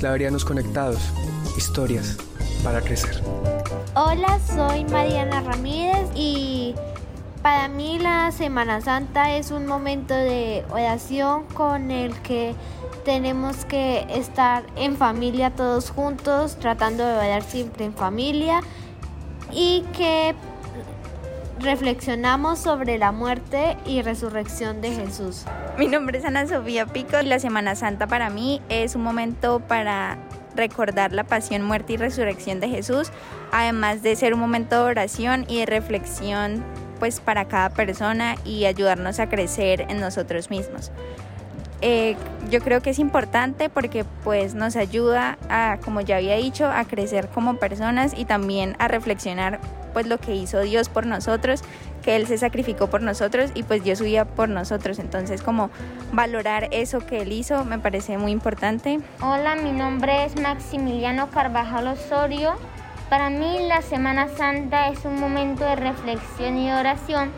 Claverianos Conectados, historias para crecer. Hola, soy Mariana Ramírez y para mí la Semana Santa es un momento de oración con el que tenemos que estar en familia todos juntos, tratando de orar siempre en familia y que reflexionamos sobre la muerte y resurrección de Jesús. Mi nombre es Ana Sofía Pico y la Semana Santa para mí es un momento para recordar la pasión, muerte y resurrección de Jesús, además de ser un momento de oración y de reflexión pues para cada persona y ayudarnos a crecer en nosotros mismos. Eh, yo creo que es importante porque pues nos ayuda a, como ya había dicho, a crecer como personas y también a reflexionar pues lo que hizo Dios por nosotros, que Él se sacrificó por nosotros y pues Dios subía por nosotros. Entonces como valorar eso que Él hizo me parece muy importante. Hola, mi nombre es Maximiliano Carvajal Osorio. Para mí la Semana Santa es un momento de reflexión y oración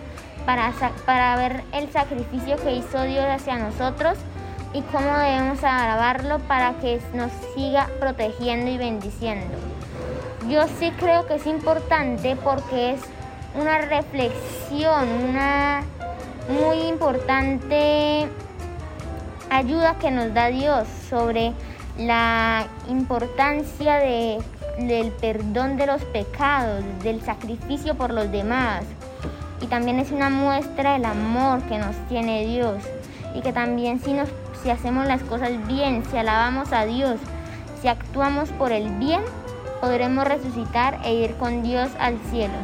para, para ver el sacrificio que hizo Dios hacia nosotros y cómo debemos alabarlo para que nos siga protegiendo y bendiciendo. Yo sí creo que es importante porque es una reflexión, una muy importante ayuda que nos da Dios sobre la importancia de, del perdón de los pecados, del sacrificio por los demás. Y también es una muestra del amor que nos tiene Dios. Y que también si, nos, si hacemos las cosas bien, si alabamos a Dios, si actuamos por el bien, podremos resucitar e ir con Dios al cielo.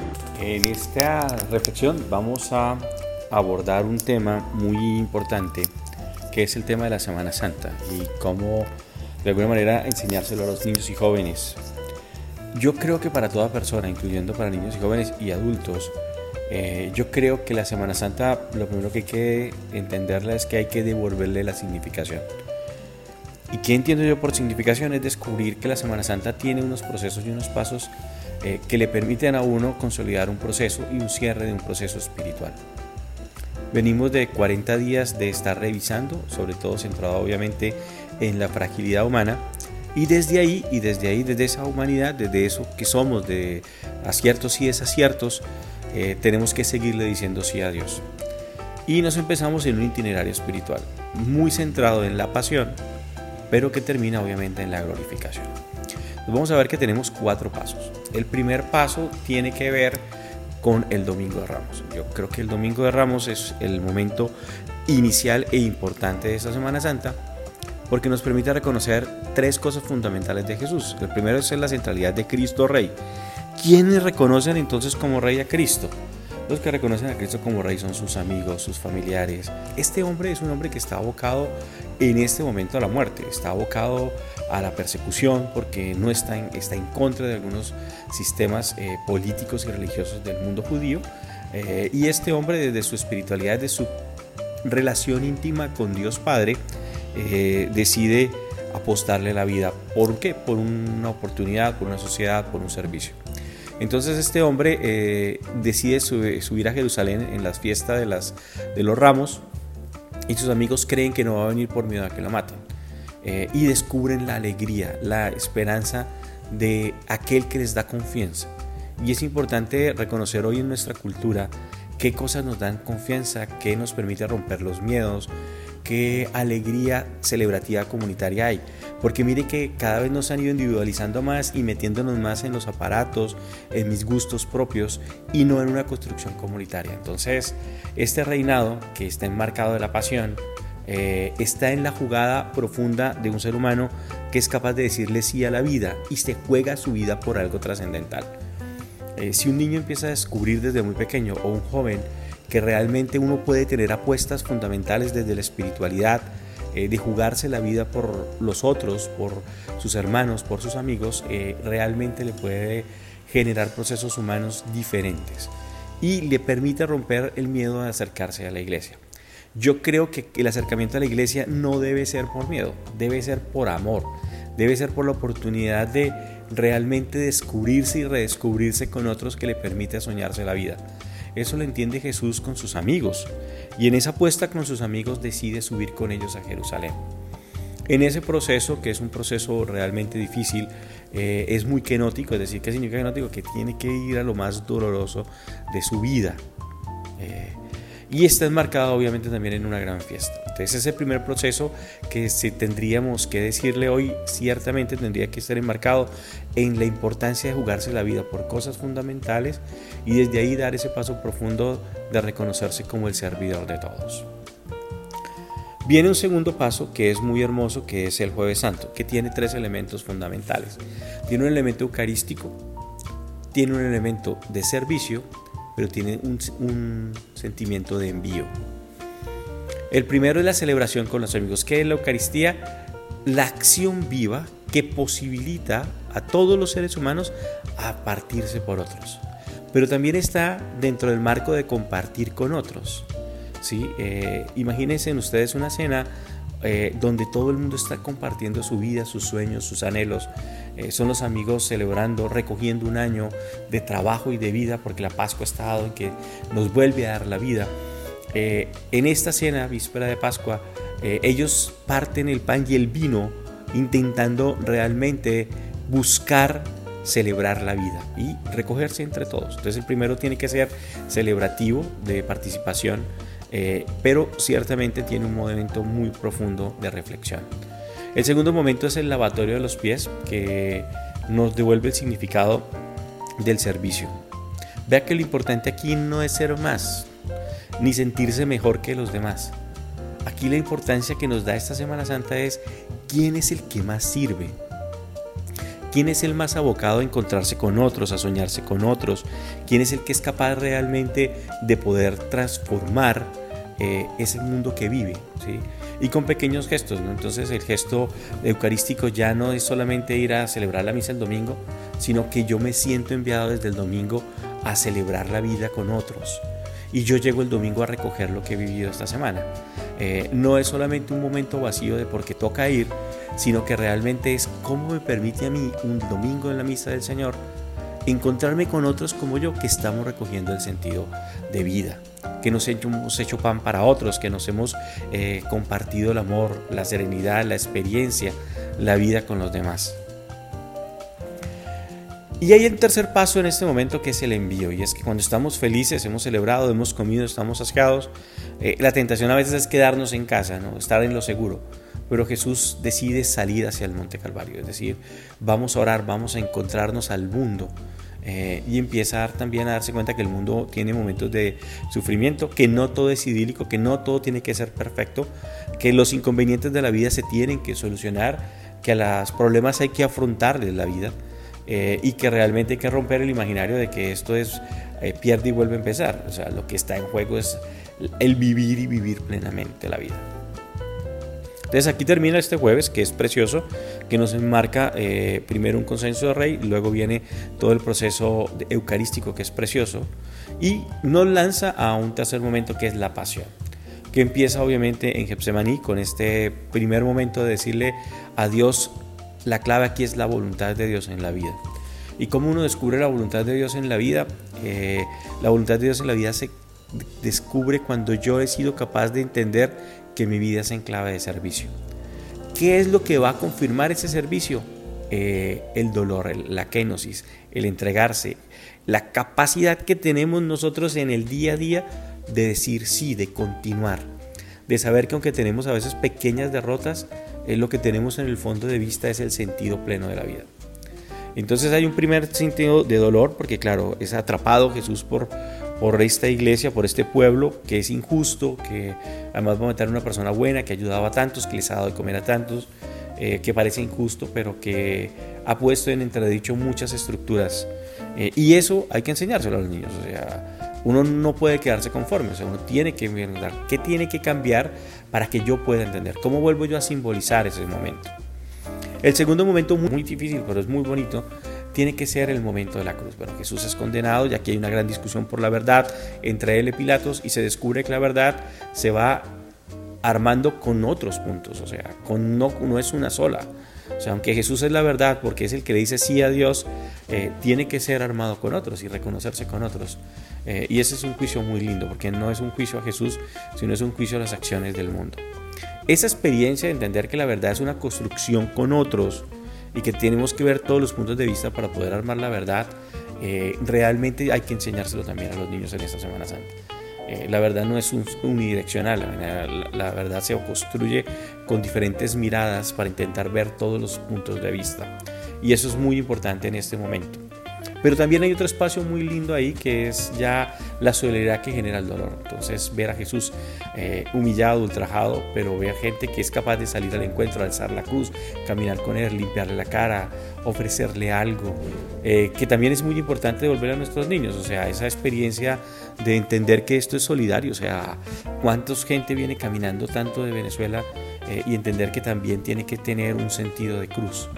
En esta reflexión vamos a abordar un tema muy importante que es el tema de la Semana Santa y cómo de alguna manera enseñárselo a los niños y jóvenes. Yo creo que para toda persona, incluyendo para niños y jóvenes y adultos, eh, yo creo que la Semana Santa lo primero que hay que entenderla es que hay que devolverle la significación. ¿Y qué entiendo yo por significación? Es descubrir que la Semana Santa tiene unos procesos y unos pasos eh, que le permiten a uno consolidar un proceso y un cierre de un proceso espiritual. Venimos de 40 días de estar revisando, sobre todo centrado obviamente en la fragilidad humana, y desde ahí, y desde ahí, desde esa humanidad, desde eso que somos, de aciertos y desaciertos, eh, tenemos que seguirle diciendo sí a Dios. Y nos empezamos en un itinerario espiritual, muy centrado en la pasión, pero que termina obviamente en la glorificación. vamos a ver que tenemos cuatro pasos. El primer paso tiene que ver con el Domingo de Ramos. Yo creo que el Domingo de Ramos es el momento inicial e importante de esta Semana Santa porque nos permite reconocer tres cosas fundamentales de Jesús. El primero es la centralidad de Cristo Rey. ¿Quiénes reconocen entonces como Rey a Cristo? Los que reconocen a Cristo como Rey son sus amigos, sus familiares. Este hombre es un hombre que está abocado en este momento a la muerte, está abocado a la persecución porque no está en, está en contra de algunos sistemas eh, políticos y religiosos del mundo judío. Eh, y este hombre desde su espiritualidad, desde su relación íntima con Dios Padre, eh, decide apostarle la vida. ¿Por qué? Por una oportunidad, por una sociedad, por un servicio. Entonces este hombre decide subir a Jerusalén en las fiestas de, los ramos y sus amigos creen que no va a venir por miedo a que la maten. Eh, y descubren la alegría, la esperanza de aquel que les da confianza. Y es importante reconocer hoy en nuestra cultura qué cosas nos dan confianza, qué nos permite romper los miedos, qué alegría celebrativa comunitaria hay. Porque mire que cada vez nos han ido individualizando más y metiéndonos más en los aparatos, en mis gustos propios y no en una construcción comunitaria. Entonces, este reinado que está enmarcado de la pasión, eh, está en la jugada profunda de un ser humano que es capaz de decirle sí a la vida y se juega su vida por algo trascendental. Eh, si un niño empieza a descubrir desde muy pequeño o un joven que realmente uno puede tener apuestas fundamentales desde la espiritualidad, eh, de jugarse la vida por los otros, por sus hermanos, por sus amigos, eh, realmente le puede generar procesos humanos diferentes y le permite romper el miedo de acercarse a la iglesia. Yo creo que el acercamiento a la iglesia no debe ser por miedo, debe ser por amor, debe ser por la oportunidad de realmente descubrirse y redescubrirse con otros que le permite soñarse la vida. Eso lo entiende Jesús con sus amigos y en esa apuesta con sus amigos decide subir con ellos a Jerusalén. En ese proceso, que es un proceso realmente difícil, eh, es muy kenótico, es decir, ¿qué significa kenótico? Que tiene que ir a lo más doloroso de su vida. Eh, y está enmarcado obviamente también en una gran fiesta. Entonces ese primer proceso que si tendríamos que decirle hoy, ciertamente tendría que estar enmarcado en la importancia de jugarse la vida por cosas fundamentales y desde ahí dar ese paso profundo de reconocerse como el servidor de todos. Viene un segundo paso que es muy hermoso, que es el jueves santo, que tiene tres elementos fundamentales. Tiene un elemento eucarístico, tiene un elemento de servicio pero tiene un, sentimiento de envío. El primero es la celebración con los amigos, que es la Eucaristía, la acción viva que posibilita a todos los seres humanos a partirse por otros. Pero también está dentro del marco de compartir con otros. ¿sí? Eh, imagínense en ustedes una cena eh, donde todo el mundo está compartiendo su vida, sus sueños, sus anhelos. Eh, son los amigos celebrando, recogiendo un año de trabajo y de vida, porque la Pascua está dado en que nos vuelve a dar la vida. Eh, en esta cena, víspera de Pascua, ellos parten el pan y el vino intentando realmente buscar celebrar la vida y recogerse entre todos. Entonces el primero tiene que ser celebrativo de participación eh, pero ciertamente tiene un momento muy profundo de reflexión. El segundo momento es el lavatorio de los pies, que nos devuelve el significado del servicio. Vea que lo importante aquí no es ser más, ni sentirse mejor que los demás. Aquí la importancia que nos da esta Semana Santa es quién es el que más sirve, quién es el más abocado a encontrarse con otros, a soñarse con otros, quién es el que es capaz realmente de poder transformar eh, ese mundo que vive, ¿sí? Y con pequeños gestos. Entonces el gesto eucarístico ya no es solamente ir a celebrar la misa el domingo, sino que yo me siento enviado desde el domingo a celebrar la vida con otros. Y yo llego el domingo a recoger lo que he vivido esta semana. Eh, no es solamente un momento vacío de porque toca ir, sino que realmente es cómo me permite a mí un domingo en la misa del Señor encontrarme con otros como yo que estamos recogiendo el sentido de vida que nos hemos hecho pan para otros, que nos hemos eh, compartido el amor, la serenidad, la experiencia, la vida con los demás. Y hay un tercer paso en este momento que es el envío, y es que cuando estamos felices, hemos celebrado, hemos comido, estamos asqueados, eh, la tentación a veces es quedarnos en casa, ¿no? estar en lo seguro. Pero Jesús decide salir hacia el Monte Calvario, es decir, vamos a orar, vamos a encontrarnos al mundo, eh, y empieza también a darse cuenta que el mundo tiene momentos de sufrimiento, que no todo es idílico, que no todo tiene que ser perfecto, que los inconvenientes de la vida se tienen que solucionar, que a los problemas hay que afrontarles la vida eh, y que realmente hay que romper el imaginario de que esto es eh, pierde y vuelve a empezar. O sea, lo que está en juego es el vivir y vivir plenamente la vida. Entonces aquí termina este jueves, que es precioso, que nos enmarca eh, primero un consenso de rey, luego viene todo el proceso eucarístico, que es precioso, y nos lanza a un tercer momento, que es la pasión, que empieza obviamente en Getsemaní con este primer momento de decirle a Dios, la clave aquí es la voluntad de Dios en la vida. Y cómo uno descubre la voluntad de Dios en la vida, eh, la voluntad de Dios en la vida se descubre cuando yo he sido capaz de entender que mi vida es en clave de servicio. ¿Qué es lo que va a confirmar ese servicio? Eh, el dolor, la kenosis, el entregarse, la capacidad que tenemos nosotros en el día a día de decir sí, de continuar, de saber que aunque tenemos a veces pequeñas derrotas, es lo que tenemos en el fondo de vista es el sentido pleno de la vida. Entonces hay un primer sentido de dolor, porque claro, es atrapado Jesús por, por esta iglesia, por este pueblo que es injusto, que además va a meter a una persona buena, que ha ayudado a tantos, que les ha dado de comer a tantos, eh, que parece injusto, pero que ha puesto en entredicho muchas estructuras. Eh, y eso hay que enseñárselo a los niños. O sea, uno no puede quedarse conforme, o sea, uno tiene que ver qué tiene que cambiar para que yo pueda entender, cómo vuelvo yo a simbolizar ese momento. El segundo momento muy difícil, pero es muy bonito, tiene que ser el momento de la cruz. Bueno, Jesús es condenado y aquí hay una gran discusión por la verdad entre él y Pilatos y se descubre que la verdad se va armando con otros puntos, o sea, con no, no es una sola. O sea, aunque Jesús es la verdad, porque es el que dice sí a Dios, eh, tiene que ser armado con otros y reconocerse con otros. Eh, y ese es un juicio muy lindo, porque no es un juicio a Jesús, sino es un juicio a las acciones del mundo. esa experiencia de entender que la verdad es una construcción con otros y que tenemos que ver todos los puntos de vista para poder armar la verdad, eh, realmente hay que enseñárselo también a los niños en esta Semana Santa. Eh, la verdad no es unidireccional, la, verdad se construye con diferentes miradas para intentar ver todos los puntos de vista. Y eso es muy importante en este momento. Pero también hay otro espacio muy lindo ahí que es ya la solidaridad que genera el dolor. Entonces ver a Jesús eh, humillado, ultrajado, pero ver gente que es capaz de salir al encuentro, alzar la cruz, caminar con él, limpiarle la cara, ofrecerle algo, eh, que también es muy importante devolver a nuestros niños. O sea, esa experiencia de entender que esto es solidario. O sea, cuántos gente viene caminando tanto de Venezuela eh, y entender que también tiene que tener un sentido de cruz.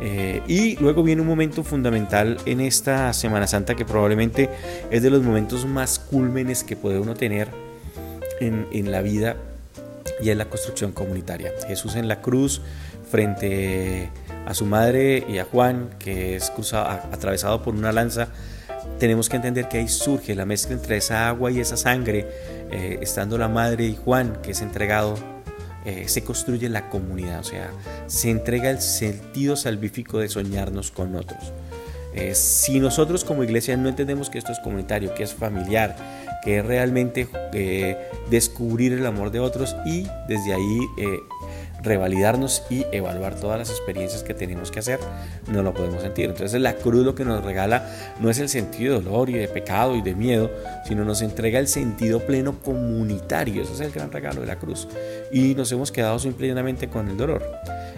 Eh, y luego viene un momento fundamental en esta Semana Santa que probablemente es de los momentos más cúlmenes que puede uno tener en, en la vida y es la construcción comunitaria. Jesús en la cruz frente a su madre y a Juan, que es cruzado, atravesado por una lanza, tenemos que entender que ahí surge la mezcla entre esa agua y esa sangre, eh, estando la madre y Juan, que es entregado eh, se construye la comunidad, o sea, se entrega el sentido salvífico de soñarnos con otros. Eh, si nosotros como iglesia no entendemos que esto es comunitario, que es familiar, que es realmente eh, descubrir el amor de otros y desde ahí revalidarnos y evaluar todas las experiencias que tenemos que hacer, no lo podemos sentir. Entonces la cruz lo que nos regala no es el sentido de dolor y de pecado y de miedo, sino nos entrega el sentido pleno comunitario. Ese es el gran regalo de la cruz. Y nos hemos quedado simplemente con el dolor.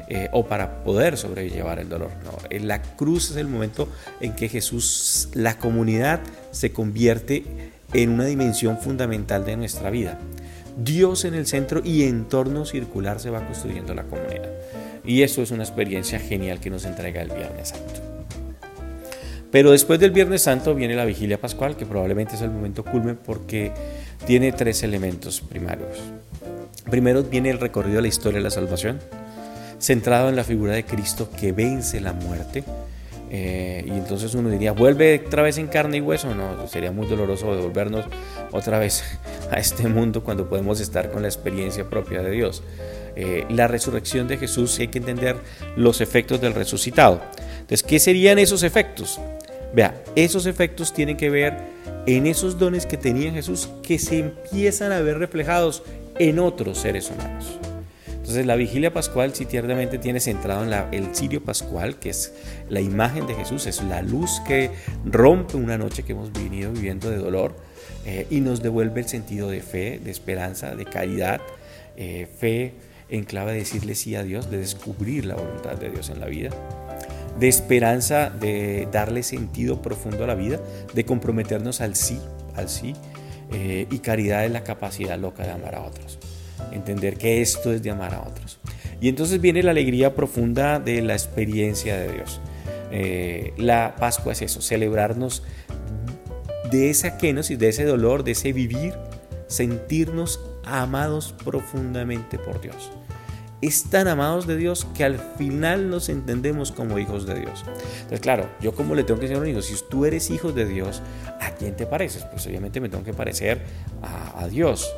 Eh, o para poder sobrellevar el dolor. No, la cruz es el momento en que Jesús, la comunidad, se convierte en una dimensión fundamental de nuestra vida. Dios en el centro y en torno circular se va construyendo la comunidad. Y eso es una experiencia genial que nos entrega el Viernes Santo. Pero después del Viernes Santo viene la vigilia pascual, que probablemente es el momento culmen porque tiene tres elementos primarios. Primero viene el recorrido de la historia de la salvación, centrado en la figura de Cristo que vence la muerte eh, y entonces uno diría, ¿vuelve otra vez en carne y hueso? No, sería muy doloroso devolvernos otra vez a este mundo cuando podemos estar con la experiencia propia de Dios. Eh, la resurrección de Jesús, hay que entender los efectos del resucitado. Entonces, ¿qué serían esos efectos? Vea, esos efectos tienen que ver en esos dones que tenía Jesús que se empiezan a ver reflejados en otros seres humanos. Entonces la vigilia pascual sí tiernamente tiene centrado en el cirio pascual, que es la imagen de Jesús, es la luz que rompe una noche que hemos venido viviendo de dolor eh, y nos devuelve el sentido de fe, de esperanza, de caridad, eh, fe en clave de decirle sí a Dios, de descubrir la voluntad de Dios en la vida, de esperanza, de darle sentido profundo a la vida, de comprometernos al sí, al sí, eh, y caridad es la capacidad loca de amar a otros entender que esto es de amar a otros. Y entonces viene la alegría profunda de la experiencia de Dios. Eh, la Pascua es eso, celebrarnos de esa kenosis, de ese dolor, de ese vivir, sentirnos amados profundamente por Dios. Es tan amados de Dios que al final nos entendemos como hijos de Dios. Entonces, claro, yo como le tengo que decir a un hijo, si tú eres hijo de Dios, ¿a quién te pareces? Pues obviamente me tengo que parecer a, a Dios.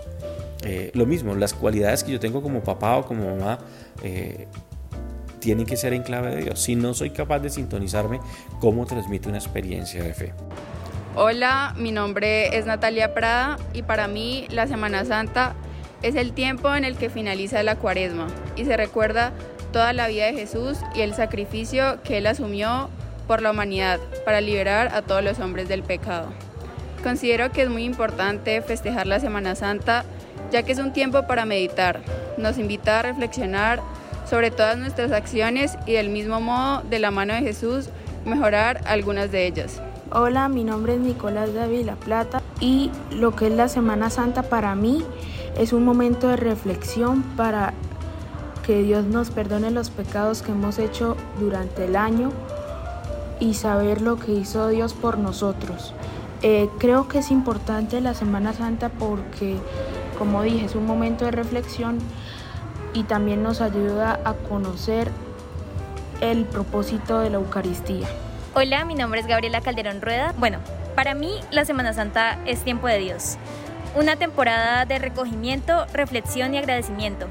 Eh, lo mismo, las cualidades que yo tengo como papá o como mamá eh, tienen que ser en clave de Dios. Si no soy capaz de sintonizarme, ¿cómo transmite una experiencia de fe? Hola, mi nombre es Natalia Prada y para mí la Semana Santa es el tiempo en el que finaliza la cuaresma y se recuerda toda la vida de Jesús y el sacrificio que él asumió por la humanidad para liberar a todos los hombres del pecado. Considero que es muy importante festejar la Semana Santa ya que es un tiempo para meditar. Nos invita a reflexionar sobre todas nuestras acciones y del mismo modo, de la mano de Jesús, mejorar algunas de ellas. Hola, mi nombre es Nicolás David La Plata y lo que es la Semana Santa para mí es un momento de reflexión para que Dios nos perdone los pecados que hemos hecho durante el año y saber lo que hizo Dios por nosotros. Eh, creo que es importante la Semana Santa porque como dije, es un momento de reflexión y también nos ayuda a conocer el propósito de la Eucaristía. Hola, mi nombre es Gabriela Calderón Rueda. Bueno, para mí la Semana Santa es tiempo de Dios. Una temporada de recogimiento, reflexión y agradecimiento,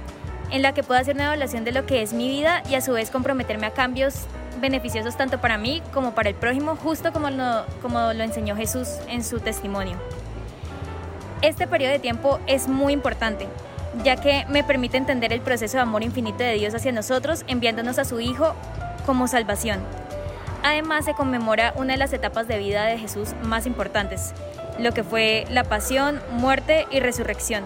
en la que puedo hacer una evaluación de lo que es mi vida y a su vez comprometerme a cambios beneficiosos tanto para mí como para el prójimo, justo como lo, como lo enseñó Jesús en su testimonio. Este periodo de tiempo es muy importante, ya que me permite entender el proceso de amor infinito de Dios hacia nosotros, enviándonos a su Hijo como salvación. Además se conmemora una de las etapas de vida de Jesús más importantes, lo que fue la pasión, muerte y resurrección,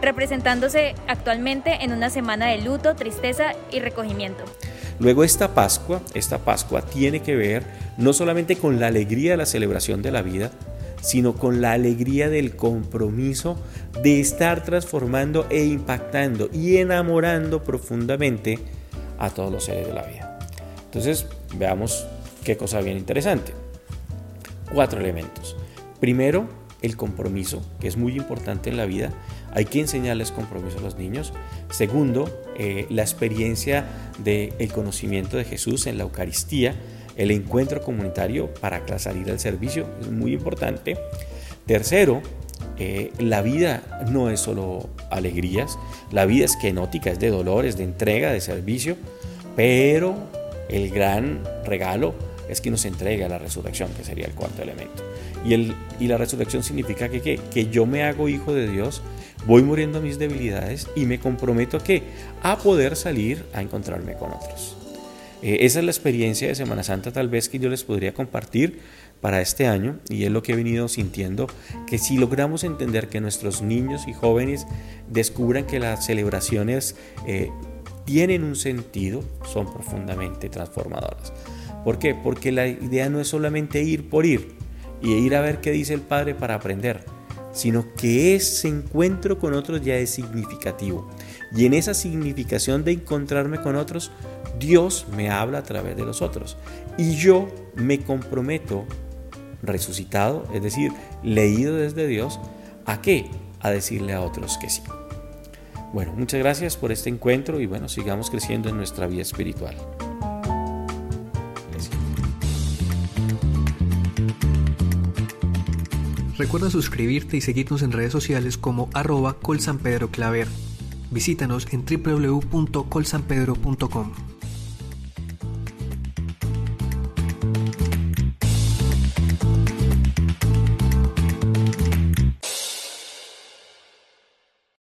representándose actualmente en una semana de luto, tristeza y recogimiento. Luego esta Pascua, esta Pascua tiene que ver no solamente con la alegría de la celebración de la vida, sino con la alegría del compromiso de estar transformando e impactando y enamorando profundamente a todos los seres de la vida. Entonces, veamos qué cosa bien interesante. Cuatro elementos. Primero, el compromiso, que es muy importante en la vida. Hay que enseñarles compromiso a los niños. Segundo, eh, la experiencia del conocimiento de Jesús en la Eucaristía, el encuentro comunitario para salir al servicio, es muy importante. Tercero, eh, la vida no es solo alegrías, la vida es kenótica, es de dolores, de entrega, de servicio, pero el gran regalo es que nos entrega la resurrección, que sería el cuarto elemento. Y, el, y la resurrección significa que, que yo me hago hijo de Dios, voy muriendo mis debilidades y me comprometo a qué? A poder salir a encontrarme con otros. Eh, esa es la experiencia de Semana Santa tal vez que yo les podría compartir para este año y es lo que he venido sintiendo, que si logramos entender que nuestros niños y jóvenes descubran que las celebraciones eh, tienen un sentido, son profundamente transformadoras. ¿Por qué? Porque la idea no es solamente ir por ir y ir a ver qué dice el Padre para aprender, sino que ese encuentro con otros ya es significativo. Y en esa significación de encontrarme con otros, Dios me habla a través de los otros. Y yo me comprometo, resucitado, es decir, leído desde Dios, ¿a qué? A decirle a otros que sí. Bueno, muchas gracias por este encuentro y bueno, sigamos creciendo en nuestra vida espiritual. Recuerda suscribirte y seguirnos en redes sociales como arroba colsanpedroclaver. Visítanos en www.colsanpedro.com.